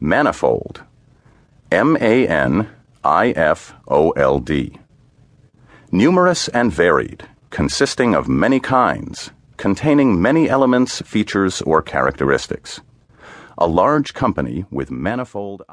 Manifold. M A N I F O L D. Numerous and varied, consisting of many kinds, containing many elements, features, or characteristics. A large company with manifold.